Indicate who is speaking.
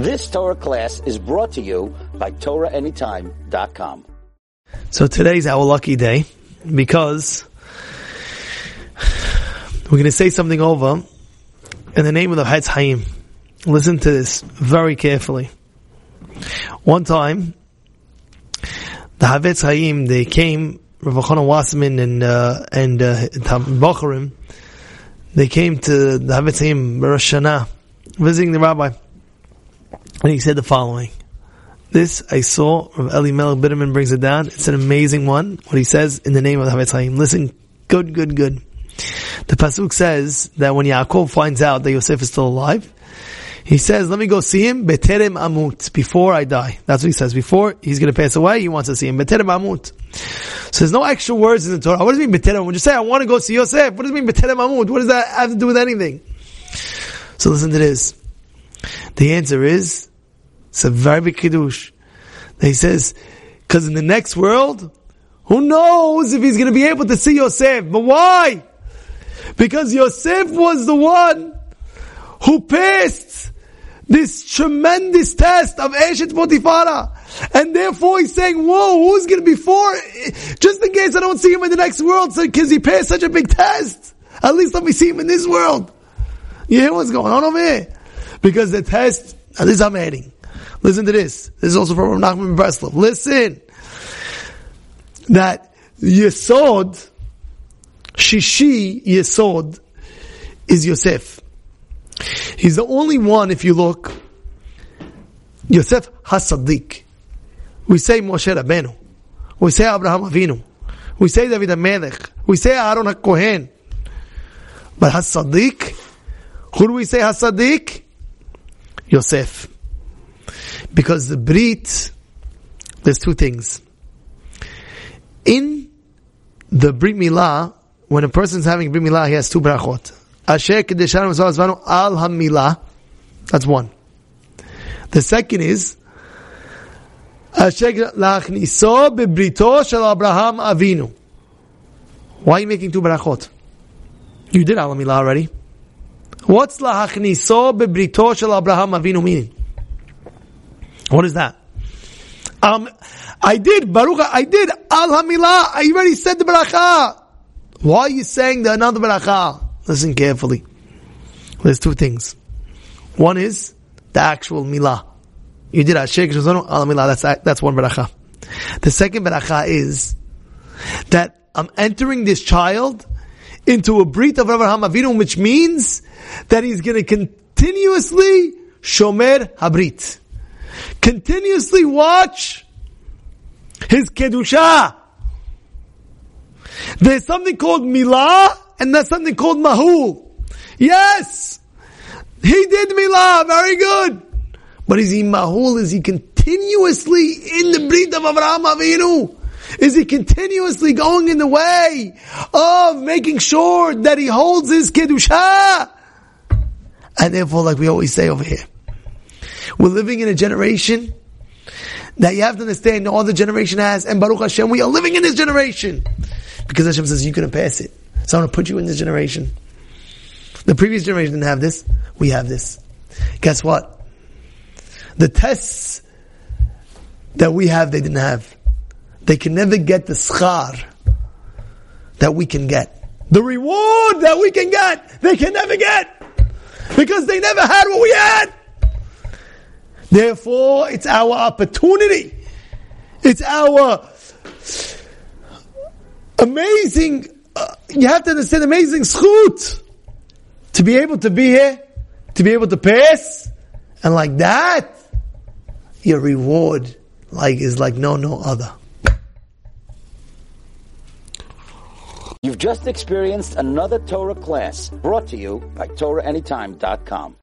Speaker 1: This Torah class is brought to you by TorahAnytime.com.
Speaker 2: So today's our lucky day because we're going to say something over in the name of the Havetz Haim. Listen to this very carefully. One time, the Havetz Haim, they came, Rav Chana Wasserman and, uh, and, uh, Bacharim, they came to the Havetz Haim, Rosh Hashanah, visiting the rabbi. And he said the following. This I saw, Rav Eli Melech Biderman brings it down. It's an amazing one. What he says in the name of the Havetz Haim. Listen, good, good, good. The Pasuk says that when Yaakov finds out that Yosef is still alive, he says, let me go see him, beterem amut, before I die. That's what he says. Before he's going to pass away, he wants to see him, beterem amut. So there's no extra words in the Torah. What does it mean beterem? When you say, I want to go see Yosef, what does it mean beterem amut? What does that have to do with anything? So listen to this. The answer is, it's a very big chiddush. He says, because in the next world, who knows if he's going to be able to see Yosef? But why? Because Yosef was the one who passed this tremendous test of Eshet Potifara. And therefore he's saying, whoa, who's going to be for? Just in case I don't see him in the next world, because he passed such a big test. At least let me see him in this world. You hear what's going on over here? Because the test, at least I'm adding. Listen to this. This is also from Nachman Breslov. Listen. That Yesod, Shishi Yesod, is Yosef. He's the only one, if you look, Yosef Hasadik. We say Moshe Rabbeinu. We say Abraham Avinu. We say David HaMelech. We say Aaron HaKohen. But Hasadik, who do we say Hasadik? Yosef. Because the Brit, there's two things. In the Brit Milah, when a person's having Brit Milah, he has two brachot. Asher Kedeshanu Zvanu Al Hamilah. That's one. The second is, Asher Lachniso Bebrito Shel Abraham Avinu. Why are you making two brachot? You did Al Hamilah already. What's Lachniso Bebrito Shel Abraham Avinu meaning? What is that? Um, I did, Baruch, I did, Al Hamilah, I already said the bracha. Why are you saying the another bracha? Listen carefully. There's two things. One is the actual milah. You did Ashek Shazonu Al Milah, that's, that's one bracha. The second bracha is that I'm entering this child into a brit of Abraham Avinu, which means that he's going to continuously shomer habrit continuously watch his kedusha. There's something called milah, and there's something called mahul. Yes, he did milah, very good. But is he mahul? Is he continuously in the brit of Avraham Avinu? Is he continuously going in the way of making sure that he holds his kedusha? And therefore, like we always say over here, we're living in a generation that you have to understand no other generation has, and Baruch Hashem, we are living in this generation. Because Hashem says, you couldn't pass it. So I'm going to put you in this generation. The previous generation didn't have this. We have this. Guess what? The tests that we have, they didn't have. They can never get the schar that we can get. The reward that we can get, they can never get. Because they never had what we had. Therefore, it's our opportunity. It's our amazing, uh, you have to understand, amazing schut to be able to be here, to be able to pass, and like that, your reward like is like no, no other.
Speaker 1: You've just experienced another Torah class brought to you by TorahAnytime.com.